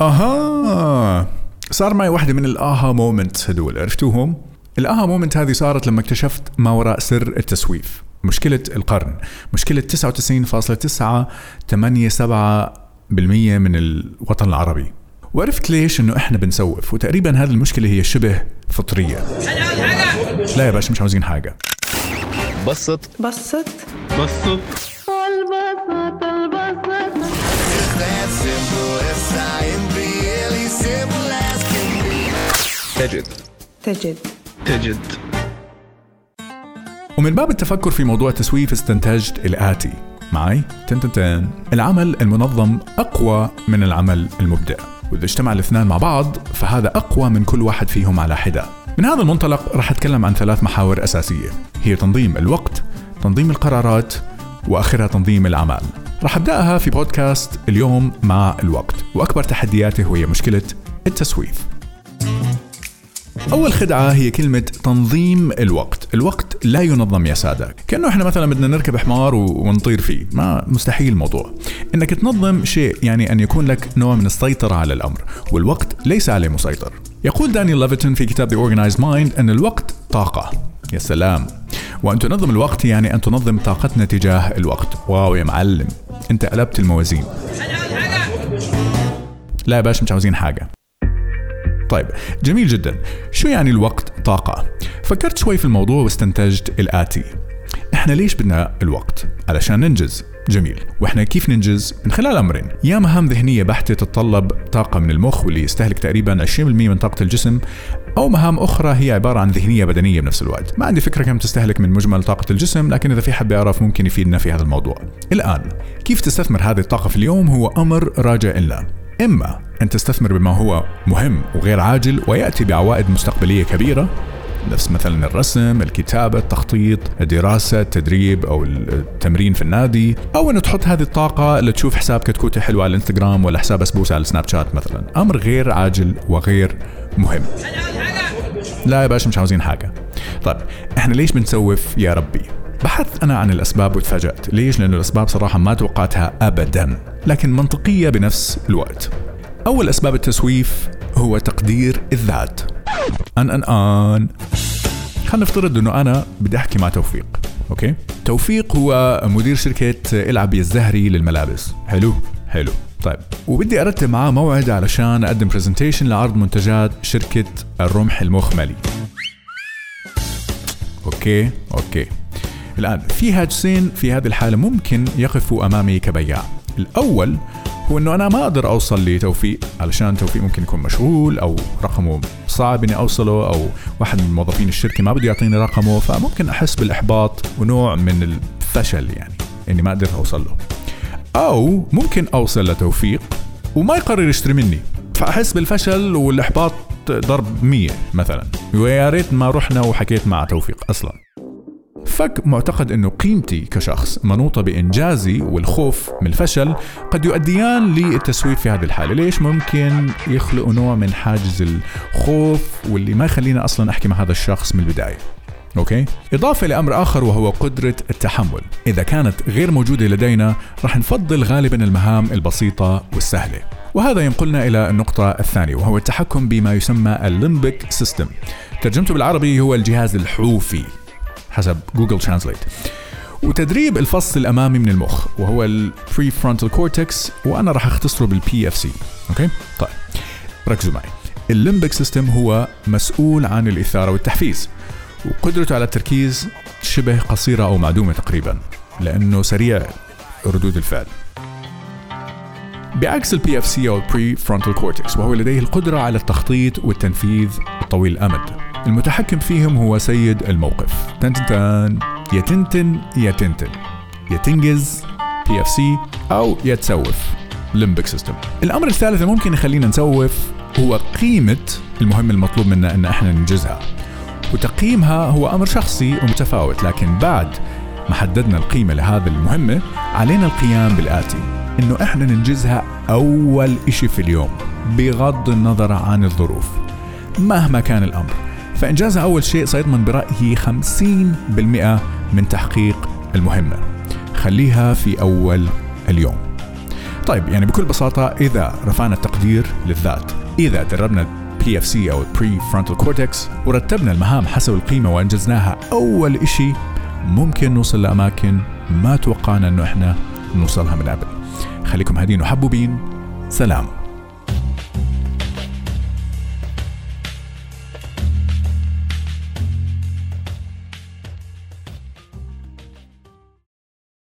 أها. صار معي واحدة من ال aha moments هدول عرفتوهم؟ ال aha moment هذه صارت لما اكتشفت ما وراء سر التسويف مشكلة القرن مشكلة 99.987% من الوطن العربي. وعرفت ليش؟ إنه إحنا بنسوف وتقريبا هذه المشكلة هي شبه فطرية. لا يا باشا مش عاوزين حاجة. بسط. بسط. بسط. تجد. تجد. تجد. ومن باب التفكر في موضوع التسويف استنتجت الآتي معي تن تن تن العمل المنظم أقوى من العمل المبدع. وإذا اجتمع الاثنان مع بعض فهذا أقوى من كل واحد فيهم على حدة. من هذا المنطلق راح أتكلم عن ثلاث محاور أساسية. هي تنظيم الوقت تنظيم القرارات وآخرها تنظيم الأعمال. راح أبدأها في بودكاست اليوم مع الوقت. وأكبر تحدياته هي مشكلة التسويف. أول خدعة هي كلمة تنظيم الوقت. الوقت لا ينظم يا سادة. كأنه إحنا مثلا بدنا نركب حمار ونطير فيه. ما مستحيل الموضوع. إنك تنظم شيء يعني أن يكون لك نوع من السيطرة على الأمر. والوقت ليس عليه مسيطر. يقول دانيال ليفيتون في كتاب The Organized Mind أن الوقت طاقة. يا سلام. وأن تنظم الوقت يعني أن تنظم طاقتنا تجاه الوقت. wow يا معلم. أنت قلبت الموازين. لا يا باشا مش عاوزين حاجة. طيب جميل جدا. شو يعني الوقت طاقة؟ فكرت شوي في الموضوع واستنتجت الآتي. إحنا ليش بدنا الوقت؟ علشان ننجز. جميل. وإحنا كيف ننجز؟ من خلال أمرين. يا مهام ذهنية بحتة تتطلب طاقة من المخ واللي يستهلك تقريبا 20% من طاقة الجسم أو مهام أخرى هي عبارة عن ذهنية بدنية بنفس الوقت. ما عندي فكرة كم تستهلك من مجمل طاقة الجسم لكن إذا في حد بيعرف ممكن يفيدنا في هذا الموضوع. الآن كيف تستثمر هذه الطاقة في اليوم؟ هو أمر راجع لنا إما أن تستثمر بما هو مهم وغير عاجل ويأتي بعوائد مستقبلية كبيرة نفس مثلا الرسم، الكتابة، التخطيط، الدراسة، التدريب أو التمرين في النادي، أو أن تحط هذه الطاقة لتشوف حساب كتكوتة حلوة على الإنستغرام ولا حساب أسبوس على السناب شات مثلا، أمر غير عاجل وغير مهم. لا يا باشا مش عاوزين حاجة. طيب إحنا ليش بنسوف يا ربي؟ بحثت أنا عن الأسباب وتفاجأت، ليش؟ لأن الأسباب صراحة ما توقعتها أبدا، لكن منطقية بنفس الوقت. أول أسباب التسويف هو تقدير الذات. أن أن أن. خلينا نفترض إنه أنا بدي أحكي مع توفيق okay؟ توفيق هو مدير شركة العباية الزهري للملابس. حلو؟ حلو. طيب وبدي أرتب معاه موعد علشان أقدم presentation لعرض منتجات شركة الرمح المخملي. okay؟ okay. الآن في هاجسين في هذه الحالة ممكن يقفوا أمامي كبياع. الأول هو انه أنا ما أقدر أوصل لتوفيق علشان توفيق ممكن يكون مشغول أو رقمه صعب إني أوصله أو واحد من موظفين الشركة ما بده يعطيني رقمه فممكن أحس بالإحباط ونوع من الفشل يعني إني ما قدرت أوصل له. أو ممكن أوصل لتوفيق وما يقرر يشتري مني فأحس بالفشل والإحباط ضرب مية مثلا. ويا ريت ما رحنا وحكيت مع توفيق أصلا. فكمعتقد إنه قيمتي كشخص منوطة بإنجازي والخوف من الفشل قد يؤديان للتسويف في هذه الحالة، ليش؟ ممكن يخلقوا نوع من حاجز الخوف واللي ما يخلينا أصلا أحكي مع هذا الشخص من البداية. okay؟ إضافة لأمر آخر وهو قدرة التحمل، إذا كانت غير موجودة لدينا راح نفضل غالبا المهام البسيطة والسهلة. وهذا ينقلنا إلى النقطة الثانية وهو التحكم بما يسمى ال limbic system. ترجمته بالعربي هو الجهاز الحوفي حسب Google Translate وتدريب الفص الأمامي من المخ وهو ال prefrontal cortex وأنا راح أختصره بال PFC okay؟ طيب. ركزوا معي. ال limbic system هو مسؤول عن الإثارة والتحفيز وقدرته على التركيز شبه قصيرة أو معدومة تقريبا لأنه سريع ردود الفعل. بعكس ال PFC أو ال prefrontal cortex وهو لديه القدرة على التخطيط والتنفيذ طويل الأمد. المتحكم فيهم هو سيد الموقف. تن تن تن. يا تنتن يا تنتن يا تنجز PFC أو. يا تسوف. limbic system الأمر الثالث اللي ممكن يخلينا نسوف هو قيمة المهمه المطلوب منا أن إحنا ننجزها. وتقييمها هو أمر شخصي ومتفاوت لكن بعد ما حددنا القيمة لهذه المهمة علينا القيام بالآتي. إنه إحنا ننجزها أول إشي في اليوم بغض النظر عن الظروف. مهما كان الأمر. فإنجازها أول شيء سيضمن برأيي 50% من تحقيق المهمة. خليها في أول اليوم. طيب يعني بكل بساطة إذا رفعنا التقدير تقدير للذات إذا دربنا ال PFC أو ال prefrontal cortex ورتبنا المهام حسب القيمة وأنجزناها أول إشي ممكن نوصل لأماكن ما توقعنا أنه إحنا نوصلها من قبل. خليكم هادين وحبوبين. سلام.